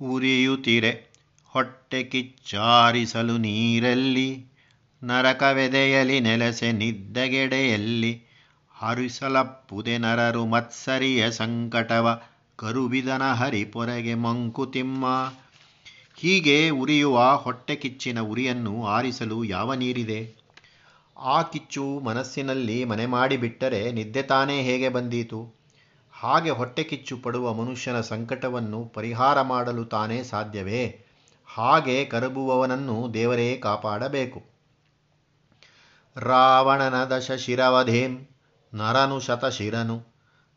ಉರಿಯುತ್ತಿರೆ ಹೊಟ್ಟೆ ಕಿಚ್ಚಾರಿಸಲು ನೀರಲ್ಲಿ, ನರಕವೆದೆಯಲಿ ನೆಲೆಸೆ ನಿದ್ದಗೆಡೆಯಲ್ಲಿ, ಹರಿಸಲಪ್ಪುದೆ ನರರು ಮತ್ಸರಿಯ ಸಂಕಟವ, ಕರುಬಿದನ ಹರಿಪೊರೆಗೆ ಮಂಕುತಿಮ್ಮ ಹೀಗೆ ಉರಿಯುವ ಹೊಟ್ಟೆ ಕಿಚ್ಚಿನ ಉರಿಯನ್ನು ಆರಿಸಲು ಯಾವ ನೀರಿದೆ? ಆ ಕಿಚ್ಚು ಮನಸ್ಸಿನಲ್ಲಿ ಮನೆ ಮಾಡಿಬಿಟ್ಟರೆ ನಿದ್ದೆ ತಾನೇ ಹೇಗೆ ಬಂದೀತು? ಹಾಗೆ ಹೊಟ್ಟೆ ಕಿಚ್ಚು ಪಡುವ ಮನುಷ್ಯನ ಸಂಕಟವನ್ನು ಪರಿಹಾರ ಮಾಡಲು ತಾನೇ ಸಾಧ್ಯವೇ? ಹಾಗೆ ಕರಬುವವನನ್ನು ದೇವರೇ ಕಾಪಾಡಬೇಕು. ರಾವಣನ ದಶ ಶಿರವಧೇಂ, ನರನು ಶತಶಿರನು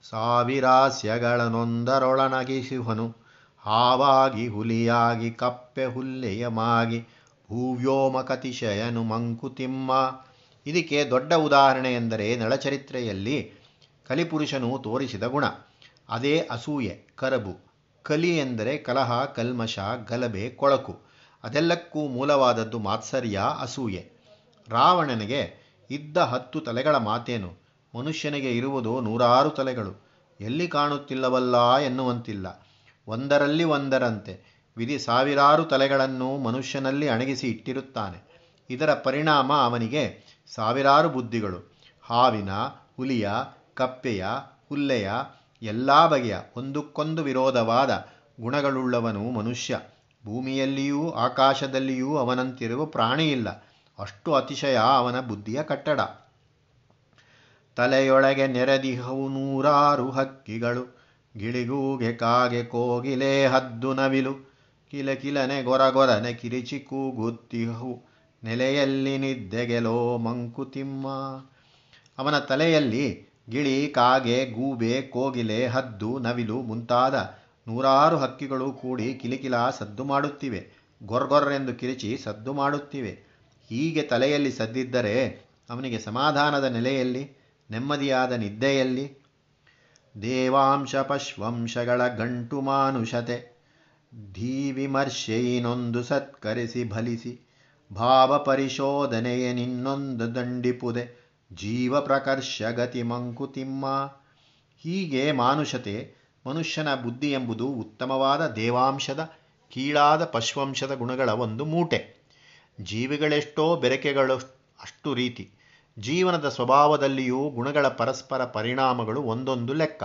ಸಾವಿರಾಸ್ಯಗಳನೊಂದರೊಳನಗಿಸುವನು ಹಾವಾಗಿ ಹುಲಿಯಾಗಿ, ಕಪ್ಪೆ ಹುಲ್ಲೆಯಮಾಗಿ ಭೂವ್ಯೋಮಕತಿಶಯನು ಮಂಕುತಿಮ್ಮ. ಇದಕ್ಕೆ ದೊಡ್ಡ ಉದಾಹರಣೆ ಎಂದರೆ ನಳಚರಿತ್ರೆಯಲ್ಲಿ ಕಲಿಪುರುಷನು ತೋರಿಸಿದ ಗುಣ. ಅದೇ ಅಸೂಯೆ, ಕರಬು. ಕಲಿ ಎಂದರೆ ಕಲಹ, ಕಲ್ಮಶ, ಗಲಭೆ, ಕೊಳಕು. ಅದೆಲ್ಲಕ್ಕೂ ಮೂಲವಾದದ್ದು ಮಾತ್ಸರ್ಯ, ಅಸೂಯೆ. ರಾವಣನಿಗೆ ಇದ್ದ ಹತ್ತು ತಲೆಗಳ ಮಾತೇನು? ಮನುಷ್ಯನಿಗೆ ಇರುವುದು ನೂರಾರು ತಲೆಗಳು. ಎಲ್ಲಿ ಕಾಣುತ್ತಿಲ್ಲವಲ್ಲ ಎನ್ನುವಂತಿಲ್ಲ. ಒಂದರಲ್ಲಿ ಒಂದರಂತೆ. ವಿಧಿ ಸಾವಿರಾರು ತಲೆಗಳನ್ನು ಮನುಷ್ಯನಲ್ಲಿ ಅಣಗಿಸಿ ಇಟ್ಟಿರುತ್ತಾನೆ. ಇದರ ಪರಿಣಾಮ ಅವನಿಗೆ ಸಾವಿರಾರು ಬುದ್ಧಿಗಳು. ಹಾವಿನ, ಹುಲಿಯ ಕಪ್ಪೆಯ, ಹುಲ್ಲೆಯ ಎಲ್ಲ ಬಗೆಯ ಒಂದಕ್ಕೊಂದು ವಿರೋಧವಾದ ಗುಣಗಳುಳ್ಳವನು ಮನುಷ್ಯ. ಭೂಮಿಯಲ್ಲಿಯೂ ಆಕಾಶದಲ್ಲಿಯೂ ಅವನಂತಿರುವ ಪ್ರಾಣಿಯಿಲ್ಲ. ಅಷ್ಟು ಅತಿಶಯ ಅವನ ಬುದ್ಧಿಯ ಕಟ್ಟಡ. ತಲೆಯೊಳಗೆ ನೆರೆದಿಹವು ನೂರಾರು ಹಕ್ಕಿಗಳು. ಗಿಳಿಗೂಗೆ ಕಾಗೆ ಕೋಗಿಲೆ ಹದ್ದು ನವಿಲು. ಕಿಲಕಿಲನೆ ಗೊರಗೊರನೆ ಕಿರಿಚಿ ಕೂಗುತ್ತಿಹವು. ನೆಲೆಯಲ್ಲಿ ನಿದ್ದೆಗೆಲೋ ಮಂಕುತಿಮ್ಮ. ಅವನ ತಲೆಯಲ್ಲಿ ಗಿಳಿ, ಕಾಗೆ, ಗೂಬೆ, ಕೋಗಿಲೆ, ಹದ್ದು, ನವಿಲು ಮುಂತಾದ ನೂರಾರು ಹಕ್ಕಿಗಳು ಕೂಡಿ ಕಿಲಿಕಿಲ ಸದ್ದು ಮಾಡುತ್ತಿವೆ. ಗೊರ್ಗೊರ್ರೆಂದು ಕಿರಿಚಿ ಸದ್ದು ಮಾಡುತ್ತಿವೆ. ಹೀಗೆ ತಲೆಯಲ್ಲಿ ಸದ್ದಿದ್ದರೆ ಅವನಿಗೆ ಸಮಾಧಾನದ ನೆಲೆಯಲ್ಲಿ, ನೆಮ್ಮದಿಯಾದ ನಿದ್ದೆಯಲ್ಲಿ. ದೇವಾಂಶ ಪಶ್ವಂಶಗಳ ಗಂಟು ಮಾನುಷತೆ ಧೀವಿಮರ್ಶೆಯಿನೊಂದು ಸತ್ಕರಿಸಿ ಭಲಿಸಿ ಭಾವ ಪರಿಶೋಧನೆಯ ನಿನ್ನೊಂದು ದಂಡಿಪುದೆ. ಜೀವ ಪ್ರಕರ್ಷ ಗತಿ ಮಂಕುತಿಮ್ಮ. ಹೀಗೆ ಮಾನುಷತೆ, ಮನುಷ್ಯನ ಬುದ್ಧಿ ಎಂಬುದು ಉತ್ತಮವಾದ ದೇವಾಂಶದ, ಕೀಳಾದ ಪಶ್ವಂಶದ ಗುಣಗಳ ಒಂದು ಮೂಟೆ. ಜೀವಿಗಳೆಷ್ಟೋ ಬೆರಕೆಗಳು ಅಷ್ಟು ರೀತಿ. ಜೀವನದ ಸ್ವಭಾವದಲ್ಲಿಯೂ ಗುಣಗಳ ಪರಸ್ಪರ ಪರಿಣಾಮಗಳು ಒಂದೊಂದು ಲೆಕ್ಕ.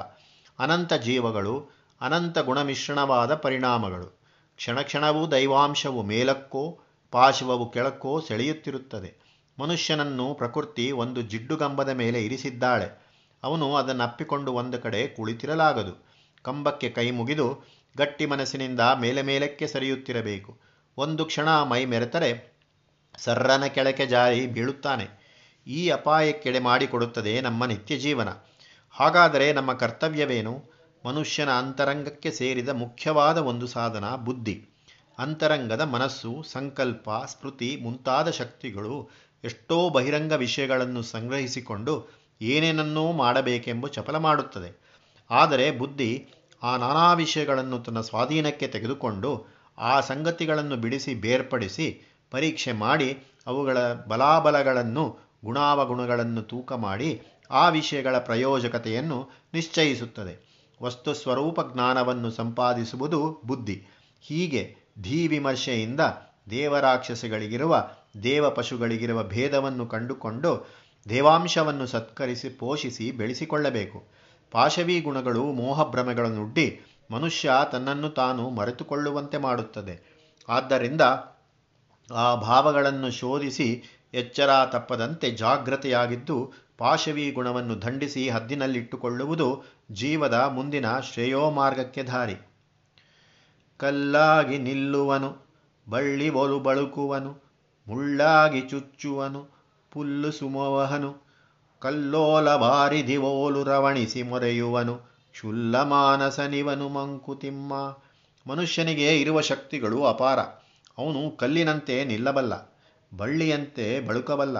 ಅನಂತ ಜೀವಗಳು, ಅನಂತ ಗುಣಮಿಶ್ರಣವಾದ ಪರಿಣಾಮಗಳು. ಕ್ಷಣ ಕ್ಷಣವೂ ದೈವಾಂಶವು ಮೇಲಕ್ಕೋ ಪಾಶವವು ಕೆಳಕ್ಕೋ ಸೆಳೆಯುತ್ತಿರುತ್ತದೆ. ಮನುಷ್ಯನನ್ನು ಪ್ರಕೃತಿ ಒಂದು ಜಿಡ್ಡುಗಂಬದ ಮೇಲೆ ಇರಿಸಿದ್ದಾಳೆ. ಅವನು ಅದನ್ನು ಅಪ್ಪಿಕೊಂಡು ಒಂದು ಕಡೆ ಕುಳಿತಿರಲಾಗದು. ಕಂಬಕ್ಕೆ ಕೈ ಮುಗಿದು ಗಟ್ಟಿ ಮನಸ್ಸಿನಿಂದ ಮೇಲೆ ಮೇಲಕ್ಕೆ ಸರಿಯುತ್ತಿರಬೇಕು. ಒಂದು ಕ್ಷಣ ಮೈ ಮೆರೆತರೆ ಸರ್ರನ ಕೆಳಕ್ಕೆ ಜಾರಿ ಬೀಳುತ್ತಾನೆ. ಈ ಅಪಾಯಕ್ಕೆಡೆ ಮಾಡಿಕೊಡುತ್ತದೆ ನಮ್ಮ ನಿತ್ಯ ಜೀವನ ಹಾಗಾದರೆ ನಮ್ಮ ಕರ್ತವ್ಯವೇನು? ಮನುಷ್ಯನ ಅಂತರಂಗಕ್ಕೆ ಸೇರಿದ ಮುಖ್ಯವಾದ ಒಂದು ಸಾಧನ ಬುದ್ಧಿ. ಅಂತರಂಗದ ಮನಸ್ಸು, ಸಂಕಲ್ಪ, ಸ್ಮೃತಿ ಮುಂತಾದ ಶಕ್ತಿಗಳು ಎಷ್ಟೋ ಬಹಿರಂಗ ವಿಷಯಗಳನ್ನು ಸಂಗ್ರಹಿಸಿಕೊಂಡು ಏನೇನನ್ನೂ ಮಾಡಬೇಕೆಂಬ ಚಪಲ ಮಾಡುತ್ತದೆ. ಆದರೆ ಬುದ್ಧಿ ಆ ನಾನಾ ವಿಷಯಗಳನ್ನು ತನ್ನ ಸ್ವಾಧೀನಕ್ಕೆ ತೆಗೆದುಕೊಂಡು ಆ ಸಂಗತಿಗಳನ್ನು ಬಿಡಿಸಿ ಬೇರ್ಪಡಿಸಿ ಪರೀಕ್ಷೆ ಮಾಡಿ ಅವುಗಳ ಬಲಾಬಲಗಳನ್ನು, ಗುಣಾವಗುಣಗಳನ್ನು ತೂಕ ಮಾಡಿ ಆ ವಿಷಯಗಳ ಪ್ರಯೋಜಕತೆಯನ್ನು ನಿಶ್ಚಯಿಸುತ್ತದೆ. ವಸ್ತು ಸ್ವರೂಪ ಜ್ಞಾನವನ್ನು ಸಂಪಾದಿಸುವುದು ಬುದ್ಧಿ. ಹೀಗೆ ಧೀವಿಮರ್ಶೆಯಿಂದ ದೇವರಾಕ್ಷಸಗಳಿಗಿರುವ ದೇವ ಪಶುಗಳಿಗಿರುವ ಭೇದವನ್ನು ಕಂಡುಕೊಂಡು ದೇವಾಂಶವನ್ನು ಸತ್ಕರಿಸಿ ಪೋಷಿಸಿ ಬೆಳೆಸಿಕೊಳ್ಳಬೇಕು. ಪಾಶವಿ ಗುಣಗಳು ಮೋಹಭ್ರಮೆಗಳನ್ನುಡ್ಡಿ ಮನುಷ್ಯ ತನ್ನನ್ನು ತಾನು ಮರೆತುಕೊಳ್ಳುವಂತೆ ಮಾಡುತ್ತದೆ. ಆದ್ದರಿಂದ ಆ ಭಾವಗಳನ್ನು ಶೋಧಿಸಿ ಎಚ್ಚರ ತಪ್ಪದಂತೆ ಜಾಗ್ರತೆಯಾಗಿದ್ದು ಪಾಶವಿ ಗುಣವನ್ನು ದಂಡಿಸಿ ಹದ್ದಿನಲ್ಲಿಟ್ಟುಕೊಳ್ಳುವುದು ಜೀವದ ಮುಂದಿನ ಶ್ರೇಯೋಮಾರ್ಗಕ್ಕೆ ದಾರಿ. ಕಲ್ಲಾಗಿ ನಿಲ್ಲುವನು, ಬಳ್ಳಿ ಒಲು ಬಳುಕುವನು ಮುಳ್ಳಾಗಿ ಚುಚ್ಚುವನು, ಪುಲ್ಲು ಸುಮವಹನು ಕಲ್ಲೋಲ ಬಾರಿದಿವೋಲು ರವಣಿಸಿ ಮೊರೆಯುವನು, ಶುಲ್ಲ ಮಾನಸನಿವನು ಮಂಕುತಿಮ್ಮ. ಮನುಷ್ಯನಿಗೆ ಇರುವ ಶಕ್ತಿಗಳು ಅಪಾರ. ಅವನು ಕಲ್ಲಿನಂತೆ ನಿಲ್ಲಬಲ್ಲ, ಬಳ್ಳಿಯಂತೆ ಬಳುಕಬಲ್ಲ,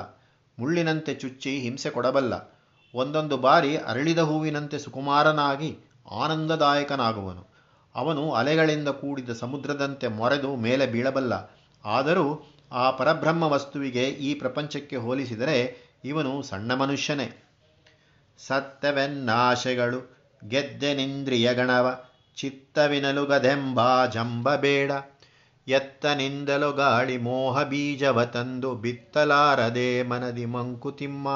ಮುಳ್ಳಿನಂತೆ ಚುಚ್ಚಿ ಹಿಂಸೆ ಕೊಡಬಲ್ಲ. ಒಂದೊಂದು ಬಾರಿ ಅರಳಿದ ಹೂವಿನಂತೆ ಸುಕುಮಾರನಾಗಿ ಆನಂದದಾಯಕನಾಗುವನು. ಅವನು ಅಲೆಗಳಿಂದ ಕೂಡಿದ ಸಮುದ್ರದಂತೆ ಮೊರೆದು ಮೇಲೆ ಬೀಳಬಲ್ಲ. ಆದರೂ ಆ ಪರಬ್ರಹ್ಮ ವಸ್ತುವಿಗೆ ಈ ಪ್ರಪಂಚಕ್ಕೆ ಹೋಲಿಸಿದರೆ ಇವನು ಸಣ್ಣ ಮನುಷ್ಯನೇ. ಸತ್ಯವೆನ್ನಾಶೆಗಳು ಗೆದ್ದೆನಿಂದ್ರಿಯ ಗಣವ ಚಿತ್ತವಿನಲುಗದೆಂಬ ಜಂಬ ಬೇಡ. ಎತ್ತನಿಂದಲೂ ಗಾಳಿ ಮೋಹ ಬೀಜವ ತಂದು ಬಿತ್ತಲಾರದೆ ಮನದಿ ಮಂಕುತಿಮ್ಮ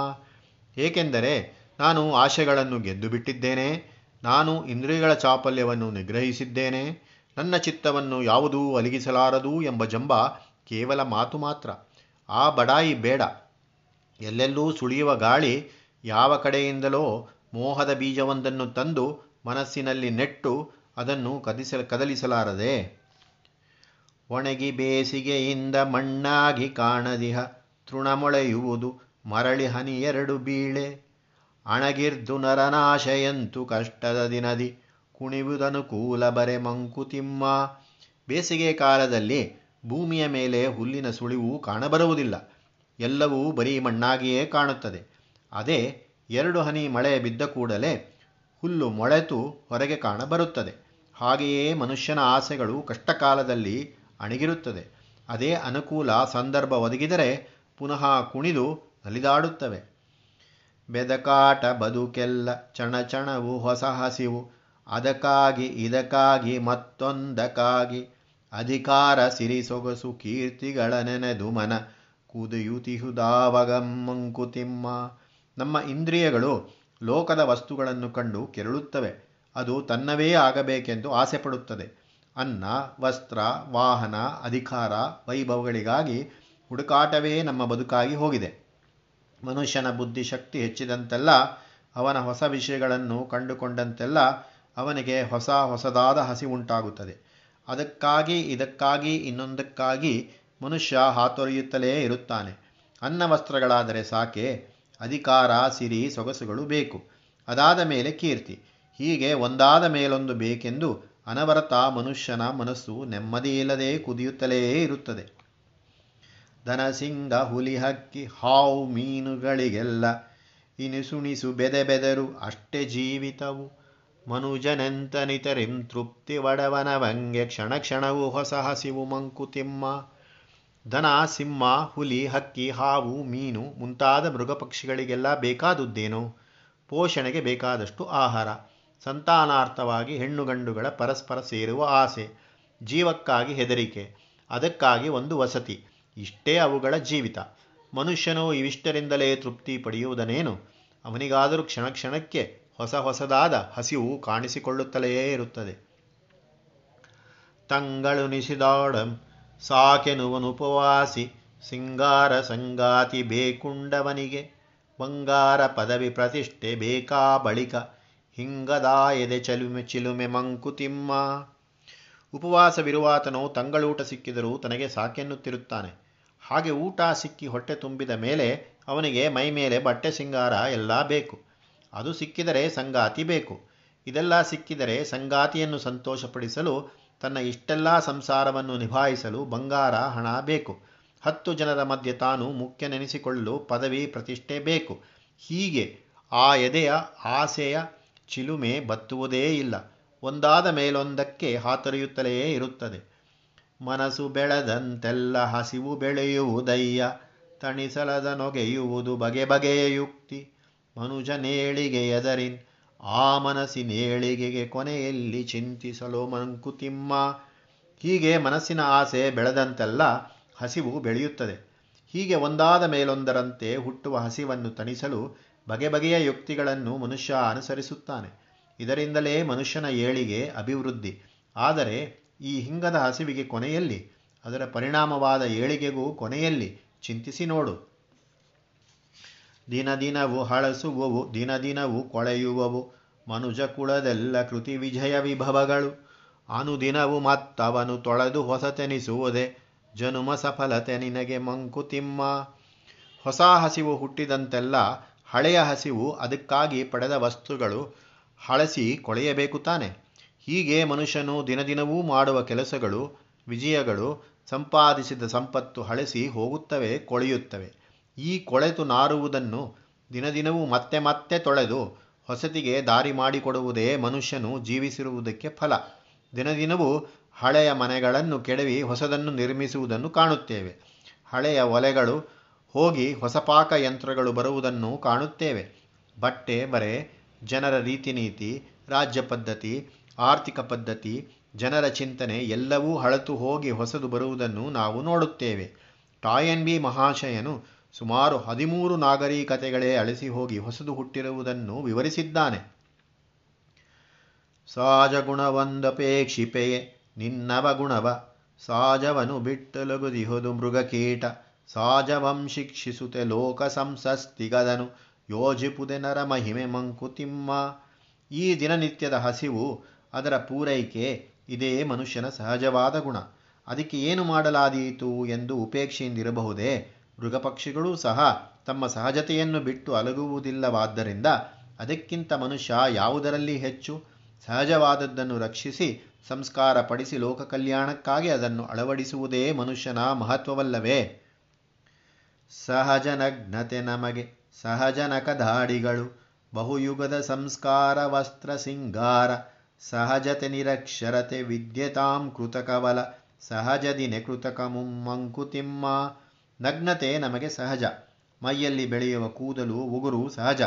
ಏಕೆಂದರೆ ನಾನು ಆಶೆಗಳನ್ನು ಗೆದ್ದು ಬಿಟ್ಟಿದ್ದೇನೆ, ನಾನು ಇಂದ್ರಿಯಗಳ ಚಾಪಲ್ಯವನ್ನು ನಿಗ್ರಹಿಸಿದ್ದೇನೆ, ನನ್ನ ಚಿತ್ತವನ್ನು ಯಾವುದೂ ಅಲಗಿಸಲಾರದು ಎಂಬ ಜಂಬ ಕೇವಲ ಮಾತು ಮಾತ್ರ. ಆ ಬಡಾಯಿ ಬೇಡ. ಎಲ್ಲೆಲ್ಲೂ ಸುಳಿಯುವ ಗಾಳಿ ಯಾವ ಕಡೆಯಿಂದಲೋ ಮೋಹದ ಬೀಜವೊಂದನ್ನು ತಂದು ಮನಸ್ಸಿನಲ್ಲಿ ನೆಟ್ಟು ಅದನ್ನು ಕದಿಸ ಕದಲಿಸಲಾರದೆ? ಒಣಗಿ ಬೇಸಿಗೆಯಿಂದ ಮಣ್ಣಾಗಿ ಕಾಣದಿಹ, ತೃಣಮೊಳೆಯುವುದು ಮರಳಿ ಹನಿ ಎರಡು ಬೀಳೆ. ಅಣಗಿರ್ದು ನರನಾಶೆಯಂತು ಕಷ್ಟದ ದಿನದಿ ಕುಣಿವುದನುಕೂಲ ಬರೆ ಮಂಕುತಿಮ್ಮ. ಬೇಸಿಗೆ ಕಾಲದಲ್ಲಿ ಭೂಮಿಯ ಮೇಲೆ ಹುಲ್ಲಿನ ಸುಳಿವು ಕಾಣಬರುವುದಿಲ್ಲ. ಎಲ್ಲವೂ ಬರೀ ಮಣ್ಣಾಗಿಯೇ ಕಾಣುತ್ತದೆ. ಅದೇ ಎರಡು ಹನಿ ಮಳೆ ಬಿದ್ದ ಕೂಡಲೇ ಹುಲ್ಲು ಮೊಳೆತು ಹೊರಗೆ ಕಾಣಬರುತ್ತದೆ. ಹಾಗೆಯೇ ಮನುಷ್ಯನ ಆಸೆಗಳು ಕಷ್ಟಕಾಲದಲ್ಲಿ ಅಣಗಿರುತ್ತದೆ. ಅದೇ ಅನುಕೂಲ ಸಂದರ್ಭ ಒದಗಿದರೆ ಪುನಃ ಕುಣಿದು ನಲಿದಾಡುತ್ತವೆ. ಬೆದಕಾಟ, ಬದುಕೆಲ್ಲ ಚಣಚಣವು ಹೊಸ ಹಸಿವು. ಅದಕ್ಕಾಗಿ, ಇದಕ್ಕಾಗಿ, ಮತ್ತೊಂದಕ್ಕಾಗಿ ಅಧಿಕಾರ ಸಿರಿ ಸೊಗಸು ಕೀರ್ತಿಗಳ ನೆನೆದು ಮನ ಕುದಿಯುತಿಹುದಾವಗಂ ಮಂಕುತಿಮ್ಮ. ನಮ್ಮ ಇಂದ್ರಿಯಗಳು ಲೋಕದ ವಸ್ತುಗಳನ್ನು ಕಂಡು ಕೆರಳುತ್ತವೆ. ಅದು ತನ್ನವೇ ಆಗಬೇಕೆಂದು ಆಸೆಪಡುತ್ತದೆ. ಅನ್ನ, ವಸ್ತ್ರ, ವಾಹನ, ಅಧಿಕಾರ, ವೈಭವಗಳಿಗಾಗಿ ಹುಡುಕಾಟವೇ ನಮ್ಮ ಬದುಕಾಗಿ ಹೋಗಿದೆ. ಮನುಷ್ಯನ ಬುದ್ಧಿಶಕ್ತಿ ಹೆಚ್ಚಿದಂತೆಲ್ಲ, ಅವನ ಹೊಸ ವಿಷಯಗಳನ್ನು ಕಂಡುಕೊಂಡಂತೆಲ್ಲ ಅವನಿಗೆ ಹೊಸ ಹೊಸದಾದ ಹಸಿ ಉಂಟಾಗುತ್ತದೆ. ಅದಕ್ಕಾಗಿ, ಇದಕ್ಕಾಗಿ, ಇನ್ನೊಂದಕ್ಕಾಗಿ ಮನುಷ್ಯ ಹಾತೊರೆಯುತ್ತಲೇ ಇರುತ್ತಾನೆ. ಅನ್ನ ವಸ್ತ್ರಗಳಾದರೆ ಸಾಕೆ, ಅಧಿಕಾರ, ಸಿರಿ, ಸೊಗಸುಗಳು ಬೇಕು. ಅದಾದ ಮೇಲೆ ಕೀರ್ತಿ. ಹೀಗೆ ಒಂದಾದ ಮೇಲೊಂದು ಬೇಕೆಂದು ಅನವರತ ಮನುಷ್ಯನ ಮನಸ್ಸು ನೆಮ್ಮದಿಯಿಲ್ಲದೆ ಕುದಿಯುತ್ತಲೇ ಇರುತ್ತದೆ. ದನಸಿಂಗ ಹುಲಿ, ಹಕ್ಕಿ, ಹಾವು, ಮೀನುಗಳಿಗೆಲ್ಲ ಇನಿಸುಣಿಸು ಬೆದೆ ಬೆದರು, ಅಷ್ಟೇ ಜೀವಿತವು. ಮನುಜನೆಂತನಿತರಿಂ ತೃಪ್ತಿ ವಂಗೆ ಕ್ಷಣ ಕ್ಷಣವು ಹೊಸ ಹಸಿವು ಮಂಕುತಿಮ್ಮ ದನ ಸಿಂಹ, ಹುಲಿ, ಹಕ್ಕಿ, ಹಾವು, ಮೀನು ಮುಂತಾದ ಮೃಗಪಕ್ಷಿಗಳಿಗೆಲ್ಲ ಬೇಕಾದುದ್ದೇನು? ಪೋಷಣೆಗೆ ಬೇಕಾದಷ್ಟು ಆಹಾರ. ಸಂತಾನಾರ್ಥವಾಗಿ ಹೆಣ್ಣುಗಂಡುಗಳ ಪರಸ್ಪರ ಸೇರುವ ಆಸೆ, ಜೀವಕ್ಕಾಗಿ ಹೆದರಿಕೆ, ಅದಕ್ಕಾಗಿ ಒಂದು ವಸತಿ. ಇಷ್ಟೇ ಅವುಗಳ ಜೀವಿತ. ಮನುಷ್ಯನು ಇವಿಷ್ಟರಿಂದಲೇ ತೃಪ್ತಿ ಪಡೆಯುವುದನೇನು? ಅವನಿಗಾದರೂ ಕ್ಷಣ ಕ್ಷಣಕ್ಕೆ ಹೊಸ ಹೊಸದಾದ ಹಸಿವು ಕಾಣಿಸಿಕೊಳ್ಳುತ್ತಲೇ ಇರುತ್ತದೆ. ತಂಗಳುನಿಸಿದಾಡಂ ಸಾಕೆನುವನುಪವಾಸಿ ಸಿಂಗಾರ ಸಂಗಾತಿ ಬೇಕುಂಡವನಿಗೆ, ಬಂಗಾರ ಪದವಿ ಪ್ರತಿಷ್ಠೆ ಬೇಕಾ ಬಳಿಕ, ಹಿಂಗದಾಯದೆ ಚಲುಮೆ ಚಿಲುಮೆ ಮಂಕುತಿಮ್ಮ ಉಪವಾಸವಿರುವಾತನು ತಂಗಳೂಟ ಸಿಕ್ಕಿದರೂ ತನಗೆ ಸಾಕೆನ್ನುತ್ತಿರುತ್ತಾನೆ. ಹಾಗೆ ಊಟ ಸಿಕ್ಕಿ ಹೊಟ್ಟೆ ತುಂಬಿದ ಮೇಲೆ ಅವನಿಗೆ ಮೈ ಮೇಲೆ ಬಟ್ಟೆ ಸಿಂಗಾರ ಎಲ್ಲ ಬೇಕು. ಅದು ಸಿಕ್ಕಿದರೆ ಸಂಗಾತಿ ಬೇಕು. ಇದೆಲ್ಲ ಸಿಕ್ಕಿದರೆ ಸಂಗಾತಿಯನ್ನು ಸಂತೋಷಪಡಿಸಲು, ತನ್ನ ಇಷ್ಟೆಲ್ಲ ಸಂಸಾರವನ್ನು ನಿಭಾಯಿಸಲು ಬಂಗಾರ ಹಣ ಬೇಕು. ಹತ್ತು ಜನರ ಮಧ್ಯೆ ತಾನು ಮುಖ್ಯ ನೆನೆಸಿಕೊಳ್ಳಲು ಪದವಿ ಪ್ರತಿಷ್ಠೆ ಬೇಕು. ಹೀಗೆ ಆ ಎದೆಯ ಆಸೆಯ ಚಿಲುಮೆ ಬತ್ತುವುದೇ ಇಲ್ಲ. ಒಂದಾದ ಮೇಲೊಂದಕ್ಕೆ ಹಾತೊರೆಯುತ್ತಲೇ ಇರುತ್ತದೆ. ಮನಸ್ಸು ಬೆಳೆದಂತೆಲ್ಲ ಹಸಿವು ಬೆಳೆಯುವುದಯ್ಯ. ತಣಿಸಲದ ನೊಗೆಯುವುದು ಬಗೆ ಬಗೆಯ ಯುಕ್ತಿ. ಮನುಜನೇಳಿಗೆ ಎದರಿನ್, ಆ ಮನಸ್ಸಿನೇಳಿಗೆಗೆ ಕೊನೆಯಲ್ಲಿ ಚಿಂತಿಸಲು ಮಂಕುತಿಮ್ಮ. ಹೀಗೆ ಮನಸ್ಸಿನ ಆಸೆ ಬೆಳೆದಂತೆಲ್ಲ ಹಸಿವು ಬೆಳೆಯುತ್ತದೆ. ಹೀಗೆ ಒಂದಾದ ಮೇಲೊಂದರಂತೆ ಹುಟ್ಟುವ ಹಸಿವನ್ನು ತಣಿಸಲು ಬಗೆ ಬಗೆಯ ಯುಕ್ತಿಗಳನ್ನು ಮನುಷ್ಯ ಅನುಸರಿಸುತ್ತಾನೆ. ಇದರಿಂದಲೇ ಮನುಷ್ಯನ ಏಳಿಗೆ ಅಭಿವೃದ್ಧಿ. ಆದರೆ ಈ ಹಿಂಗದ ಹಸಿವಿಗೆ ಕೊನೆಯಲ್ಲಿ, ಅದರ ಪರಿಣಾಮವಾದ ಏಳಿಗೆಗೂ ಕೊನೆಯಲ್ಲಿ ಚಿಂತಿಸಿ ನೋಡು. ದಿನ ದಿನವು ಹಳಸುವವು, ದಿನ ದಿನವು ಕೊಳೆಯುವವು. ಮನುಜ ಕುಳದೆಲ್ಲ ಕೃತಿ ವಿಜಯ ವಿಭವಗಳು. ಅನುದಿನವು ಮತ್ತವನು ತೊಳೆದು ಹೊಸತೆನಿಸುವುದೇ. ಜನುಮ ಸಫಲತೆ ನಿನಗೆ ಮಂಕುತಿಮ್ಮ ಹೊಸ ಹಸಿವು ಹುಟ್ಟಿದಂತೆಲ್ಲ ಹಳೆಯ ಹಸಿವು ಅದಕ್ಕಾಗಿ ಪಡೆದ ವಸ್ತುಗಳು ಹಳಸಿ ಕೊಳೆಯಬೇಕು ತಾನೆ. ಹೀಗೆ ಮನುಷ್ಯನು ದಿನದಿನವೂ ಮಾಡುವ ಕೆಲಸಗಳು, ವಿಜಯಗಳು, ಸಂಪಾದಿಸಿದ ಸಂಪತ್ತು ಹಳಸಿ ಹೋಗುತ್ತವೆ, ಕೊಳೆಯುತ್ತವೆ. ಈ ಕೊಳೆತು ನಾರುವುದನ್ನು ದಿನದಿನವೂ ಮತ್ತೆ ಮತ್ತೆ ತೊಳೆದು ಹೊಸತಿಗೆ ದಾರಿ ಮಾಡಿಕೊಡುವುದೇ ಮನುಷ್ಯನು ಜೀವಿಸಿರುವುದಕ್ಕೆ ಫಲ. ದಿನದಿನವೂ ಹಳೆಯ ಮನೆಗಳನ್ನು ಕೆಡವಿ ಹೊಸದನ್ನು ನಿರ್ಮಿಸುವುದನ್ನು ಕಾಣುತ್ತೇವೆ. ಹಳೆಯ ಒಲೆಗಳು ಹೋಗಿ ಹೊಸಪಾಕ ಯಂತ್ರಗಳು ಬರುವುದನ್ನು ಕಾಣುತ್ತೇವೆ. ಬಟ್ಟೆ ಬರೆ, ಜನರ ರೀತಿ ನೀತಿ ರಾಜ್ಯ ಪದ್ಧತಿ, ಆರ್ಥಿಕ ಪದ್ಧತಿ, ಜನರ ಚಿಂತನೆ ಎಲ್ಲವೂ ಹಳತು ಹೋಗಿ ಹೊಸದು ಬರುವುದನ್ನು ನಾವು ನೋಡುತ್ತೇವೆ. ಟಾಯನ್ ಬಿ ಮಹಾಶಯನು ಸುಮಾರು ಹದಿಮೂರು ನಾಗರಿಕತೆಗಳೇ ಅಳಿಸಿ ಹೋಗಿ ಹೊಸದು ಹುಟ್ಟಿರುವುದನ್ನು ವಿವರಿಸಿದ್ದಾನೆ. ಸಹಜ ಗುಣವೊಂದಪೇಕ್ಷಿಪೆಯೇ ನಿನ್ನವ ಗುಣವ ಸಾಜವನು ಬಿಟ್ಟಲಗುದಿಹುದು ಮೃಗಕೀಟ, ಸಾಜವಂ ಶಿಕ್ಷಿಸುತ್ತೆ ಲೋಕ ಸಂಸಸ್ತಿಗದನು ಯೋಜಿಪುದೆ ನರ ಮಹಿಮೆ ಮಂಕುತಿಮ್ಮ. ಈ ದಿನನಿತ್ಯದ ಹಸಿವು ಅದರ ಪೂರೈಕೆ, ಇದೇ ಮನುಷ್ಯನ ಸಹಜವಾದ ಗುಣ. ಅದಕ್ಕೆ ಏನು ಮಾಡಲಾದೀತು ಎಂದು ಉಪೇಕ್ಷೆಯಿಂದಿರಬಹುದೇ? ಮೃಗಪಕ್ಷಿಗಳೂ ಸಹ ತಮ್ಮ ಸಹಜತೆಯನ್ನು ಬಿಟ್ಟು ಅಲಗುವುದಿಲ್ಲವಾದ್ದರಿಂದ ಅದಕ್ಕಿಂತ ಮನುಷ್ಯ ಯಾವುದರಲ್ಲಿ ಹೆಚ್ಚು? ಸಹಜವಾದದ್ದನ್ನು ರಕ್ಷಿಸಿ ಸಂಸ್ಕಾರ ಪಡಿಸಿ ಲೋಕ ಕಲ್ಯಾಣಕ್ಕಾಗಿ ಅದನ್ನು ಅಳವಡಿಸುವುದೇ ಮನುಷ್ಯನ ಮಹತ್ವವಲ್ಲವೇ? ಸಹಜನಗ್ನತೆ ನಮಗೆ ಸಹಜನಕ ದಾಡಿಗಳು ಬಹುಯುಗದ ಸಂಸ್ಕಾರ ವಸ್ತ್ರ ಸಿಂಗಾರ, ಸಹಜತೆ ನಿರಕ್ಷರತೆ ವಿದ್ಯತಾಂ ಕೃತಕವಲ ಸಹಜದಿನೆ ಕೃತಕ ಮುಮ್ಮಂಕುತಿಮ್ಮ ನಗ್ನತೆ ನಮಗೆ ಸಹಜ. ಮೈಯಲ್ಲಿ ಬೆಳೆಯುವ ಕೂದಲು, ಉಗುರು ಸಹಜ.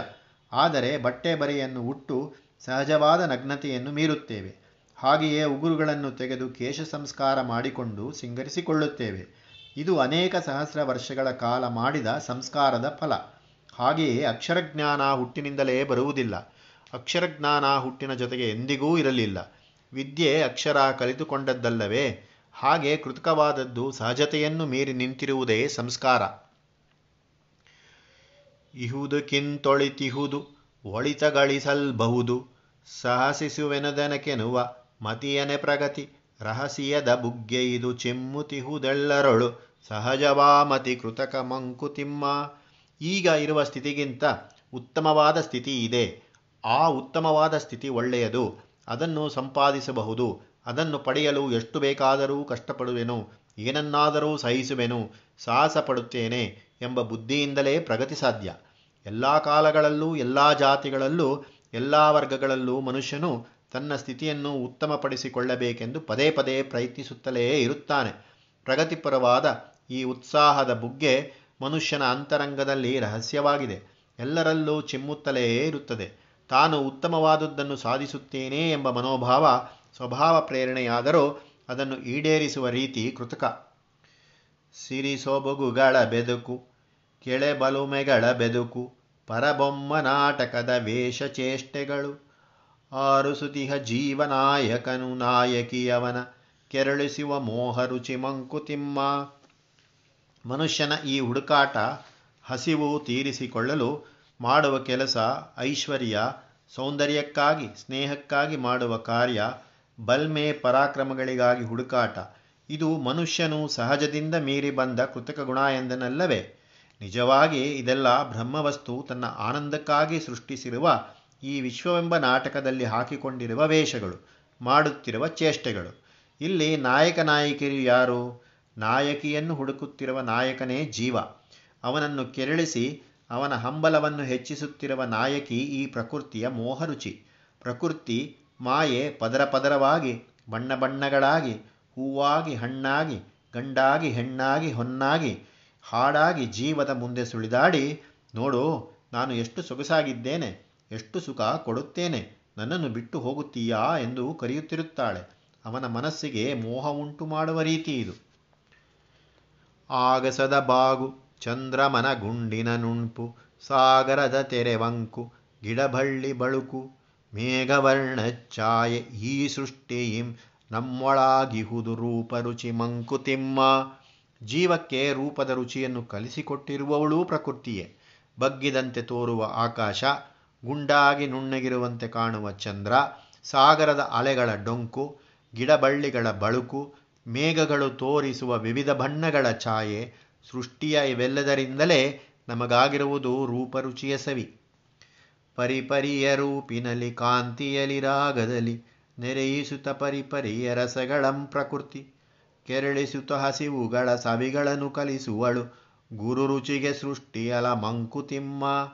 ಆದರೆ ಬಟ್ಟೆ ಬರೆಯನ್ನು ಉಟ್ಟು ಸಹಜವಾದ ನಗ್ನತೆಯನ್ನು ಮೀರುತ್ತೇವೆ. ಹಾಗೆಯೇ ಉಗುರುಗಳನ್ನು ತೆಗೆದು ಕೇಶ ಸಂಸ್ಕಾರ ಮಾಡಿಕೊಂಡು ಸಿಂಗರಿಸಿಕೊಳ್ಳುತ್ತೇವೆ. ಇದು ಅನೇಕ ಸಹಸ್ರ ವರ್ಷಗಳ ಕಾಲ ಮಾಡಿದ ಸಂಸ್ಕಾರದ ಫಲ. ಹಾಗೆಯೇ ಅಕ್ಷರಜ್ಞಾನ ಹುಟ್ಟಿನಿಂದಲೇ ಬರುವುದಿಲ್ಲ. ಅಕ್ಷರಜ್ಞಾನ ಹುಟ್ಟಿನ ಜೊತೆಗೆ ಎಂದಿಗೂ ಇರಲಿಲ್ಲ. ವಿದ್ಯೆ ಅಕ್ಷರ ಕಲಿತುಕೊಂಡದ್ದಲ್ಲವೇ? ಹಾಗೆ ಕೃತಕವಾದದ್ದು ಸಹಜತೆಯನ್ನು ಮೀರಿ ನಿಂತಿರುವುದೇ ಸಂಸ್ಕಾರ. ಇಹುದಕ್ಕಿಂತೊಳಿತಿಹುದು ಒಳಿತಗಳಿಸಲ್ಬಹುದು, ಸಾಹಸಿಸುವೆನದನಕೆನುವ ಮತಿಯನೆ ಪ್ರಗತಿ, ರಹಸ್ಯದ ಬುಗ್ಗೆ ಇದು ಸಹಜವಾ ಸಹಜವಾಮತಿ ಕೃತಕ ಮಂಕುತಿಮ್ಮ. ಈಗ ಇರುವ ಸ್ಥಿತಿಗಿಂತ ಉತ್ತಮವಾದ ಸ್ಥಿತಿ ಇದೆ. ಆ ಉತ್ತಮವಾದ ಸ್ಥಿತಿ ಒಳ್ಳೆಯದು, ಅದನ್ನು ಸಂಪಾದಿಸಬಹುದು ಅದನ್ನು ಪಡೆಯಲು ಎಷ್ಟು ಬೇಕಾದರೂ ಕಷ್ಟಪಡುವೆನು, ಏನನ್ನಾದರೂ ಸಹಿಸುವೆನು ಸಾಹಸ ಪಡುತ್ತೇನೆ ಎಂಬ ಬುದ್ಧಿಯಿಂದಲೇ ಪ್ರಗತಿ ಸಾಧ್ಯ. ಎಲ್ಲ ಕಾಲಗಳಲ್ಲೂ, ಎಲ್ಲ ಜಾತಿಗಳಲ್ಲೂ, ಎಲ್ಲ ವರ್ಗಗಳಲ್ಲೂ ಮನುಷ್ಯನು ತನ್ನ ಸ್ಥಿತಿಯನ್ನು ಉತ್ತಮಪಡಿಸಿಕೊಳ್ಳಬೇಕೆಂದು ಪದೇ ಪದೇ ಪ್ರಯತ್ನಿಸುತ್ತಲೇ ಇರುತ್ತಾನೆ. ಪ್ರಗತಿಪರವಾದ ಈ ಉತ್ಸಾಹದ ಬುಗ್ಗೆ ಮನುಷ್ಯನ ಅಂತರಂಗದಲ್ಲಿ ರಹಸ್ಯವಾಗಿದೆ. ಎಲ್ಲರಲ್ಲೂ ಚಿಮ್ಮುತ್ತಲೇ ಇರುತ್ತದೆ. ತಾನು ಉತ್ತಮವಾದದ್ದನ್ನು ಸಾಧಿಸುತ್ತೇನೆ ಎಂಬ ಮನೋಭಾವ ಸ್ವಭಾವ ಪ್ರೇರಣೆಯಾದರೂ ಅದನ್ನು ಈಡೇರಿಸುವ ರೀತಿ ಕೃತಕ. ಸಿರಿಸೊಬಗುಗಳ ಬೆದುಕು, ಕೆಳೆಬಲುಮೆಗಳ ಬೆದುಕು, ಪರಬೊಮ್ಮ ನಾಟಕದ ವೇಷಚೇಷ್ಟೆಗಳು ಆರುಸುತಿಹ ಜೀವನಾಯಕನು ನಾಯಕಿಯವನ, ಕೆರಳಿಸುವ ಮೋಹ ರುಚಿ ಮಂಕುತಿಮ್ಮ ಮನುಷ್ಯನ ಈ ಹುಡುಕಾಟ ಹಸಿವು ತೀರಿಸಿಕೊಳ್ಳಲು ಮಾಡುವ ಕೆಲಸ ಐಶ್ವರ್ಯ, ಸೌಂದರ್ಯಕ್ಕಾಗಿ, ಸ್ನೇಹಕ್ಕಾಗಿ ಮಾಡುವ ಕಾರ್ಯ ಬಲ್ಮೆ ಪರಾಕ್ರಮಗಳಿಗಾಗಿ ಹುಡುಕಾಟ. ಇದು ಮನುಷ್ಯನು ಸಹಜದಿಂದ ಮೀರಿ ಬಂದ ಕೃತಕ ಗುಣ ಎಂದನಲ್ಲವೇ? ನಿಜವಾಗಿ ಇದೆಲ್ಲ ಬ್ರಹ್ಮವಸ್ತು ತನ್ನ ಆನಂದಕ್ಕಾಗಿ ಸೃಷ್ಟಿಸಿರುವ ಈ ವಿಶ್ವವೆಂಬ ನಾಟಕದಲ್ಲಿ ಹಾಕಿಕೊಂಡಿರುವ ವೇಷಗಳು, ಮಾಡುತ್ತಿರುವ ಚೇಷ್ಟೆಗಳು. ಇಲ್ಲಿ ನಾಯಕ ನಾಯಕಿಯರು ಯಾರು? ನಾಯಕಿಯನ್ನು ಹುಡುಕುತ್ತಿರುವ ನಾಯಕನೇ ಜೀವ. ಅವನನ್ನು ಕೆರಳಿಸಿ ಅವನ ಹಂಬಲವನ್ನು ಹೆಚ್ಚಿಸುತ್ತಿರುವ ನಾಯಕಿ ಈ ಪ್ರಕೃತಿಯ ಮೋಹರುಚಿ ಪ್ರಕೃತಿ ಮಾಯೆ ಪದರ ಪದರವಾಗಿ, ಬಣ್ಣ ಬಣ್ಣಗಳಾಗಿ, ಹೂವಾಗಿ ಹಣ್ಣಾಗಿ, ಗಂಡಾಗಿ ಹೆಣ್ಣಾಗಿ, ಹೊನ್ನಾಗಿ, ಹಾಡಾಗಿ ಜೀವದ ಮುಂದೆ ಸುಳಿದಾಡಿ, ನೋಡು, ನಾನು ಎಷ್ಟು ಸೊಗಸಾಗಿದ್ದೇನೆ, ಎಷ್ಟು ಸುಖ ಕೊಡುತ್ತೇನೆ, ನನ್ನನ್ನು ಬಿಟ್ಟು ಹೋಗುತ್ತೀಯಾ ಎಂದು ಕರೆಯುತ್ತಿರುತ್ತಾಳೆ. ಅವನ ಮನಸ್ಸಿಗೆ ಮೋಹ ಉಂಟು ಮಾಡುವ ರೀತಿ ಇದು. ಆಗಸದ ಬಾಗು, ಚಂದ್ರಮನ ಗುಂಡಿನ ನುಣ್ಪು ಸಾಗರದ ತೆರೆವಂಕು ಗಿಡಬಳ್ಳಿ ಬಳುಕು ಮೇಘವರ್ಣ ಛಾಯೆ ಈ ಸೃಷ್ಟಿಯಿಂ ನಮ್ಮೊಳಾಗಿಹುದು ರೂಪರುಚಿ ಮಂಕುತಿಮ್ಮ. ಜೀವಕ್ಕೆ ರೂಪದ ರುಚಿಯನ್ನು ಕಲಿಸಿಕೊಟ್ಟಿರುವವಳೂ ಪ್ರಕೃತಿಯೇ. ಬಗ್ಗಿದಂತೆ ತೋರುವ ಆಕಾಶ, ಗುಂಡಾಗಿ ನುಣ್ಣಗಿರುವಂತೆ ಕಾಣುವ ಚಂದ್ರ, ಸಾಗರದ ಅಲೆಗಳ ಡೊಂಕು, ಗಿಡಬಳ್ಳಿಗಳ ಬಳುಕು, ಮೇಘಗಳು ತೋರಿಸುವ ವಿವಿಧ ಬಣ್ಣಗಳ ಛಾಯೆ, ಸೃಷ್ಟಿಯ ಇವೆಲ್ಲದರಿಂದಲೇ ನಮಗಾಗಿರುವುದು ರೂಪರುಚಿಯ ಸವಿ. ಪರಿಪರಿಯ ರೂಪಿನಲ್ಲಿ ಕಾಂತಿಯಲಿ ರಾಗದಲ್ಲಿ ನೆರೆಯಿಸುತ್ತ ಪರಿಪರಿಯ ರಸಗಳಂ ಪ್ರಕೃತಿ. ಕೆರಳಿಸುತ್ತ ಹಸಿವುಗಳ ಸವಿಗಳನ್ನು ಕಲಿಸುವಳು ಗುರು ರುಚಿಗೆ ಸೃಷ್ಟಿಯಲ ಮಂಕುತಿಮ್ಮ.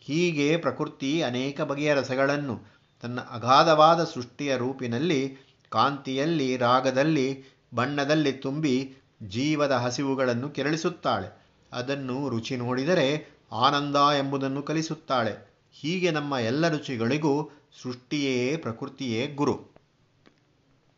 ಹೀಗೆ ಪ್ರಕೃತಿ ಅನೇಕ ಬಗೆಯ ರಸಗಳನ್ನು ತನ್ನ ಅಗಾಧವಾದ ಸೃಷ್ಟಿಯ ರೂಪಿನಲ್ಲಿ ಕಾಂತಿಯಲ್ಲಿ, ರಾಗದಲ್ಲಿ, ಬಣ್ಣದಲ್ಲಿ ತುಂಬಿ ಜೀವದ ಹಸಿವುಗಳನ್ನು ಕೆರಳಿಸುತ್ತಾಳೆ. ಅದನ್ನು ರುಚಿ ನೋಡಿದರೆ ಆನಂದ ಎಂಬುದನ್ನು ಕಲಿಸುತ್ತಾಳೆ. ಹೀಗೆ ನಮ್ಮ ಎಲ್ಲ ರುಚಿಗಳಿಗೂ ಸೃಷ್ಟಿಯೇ ಪ್ರಕೃತಿಯೇ ಗುರು.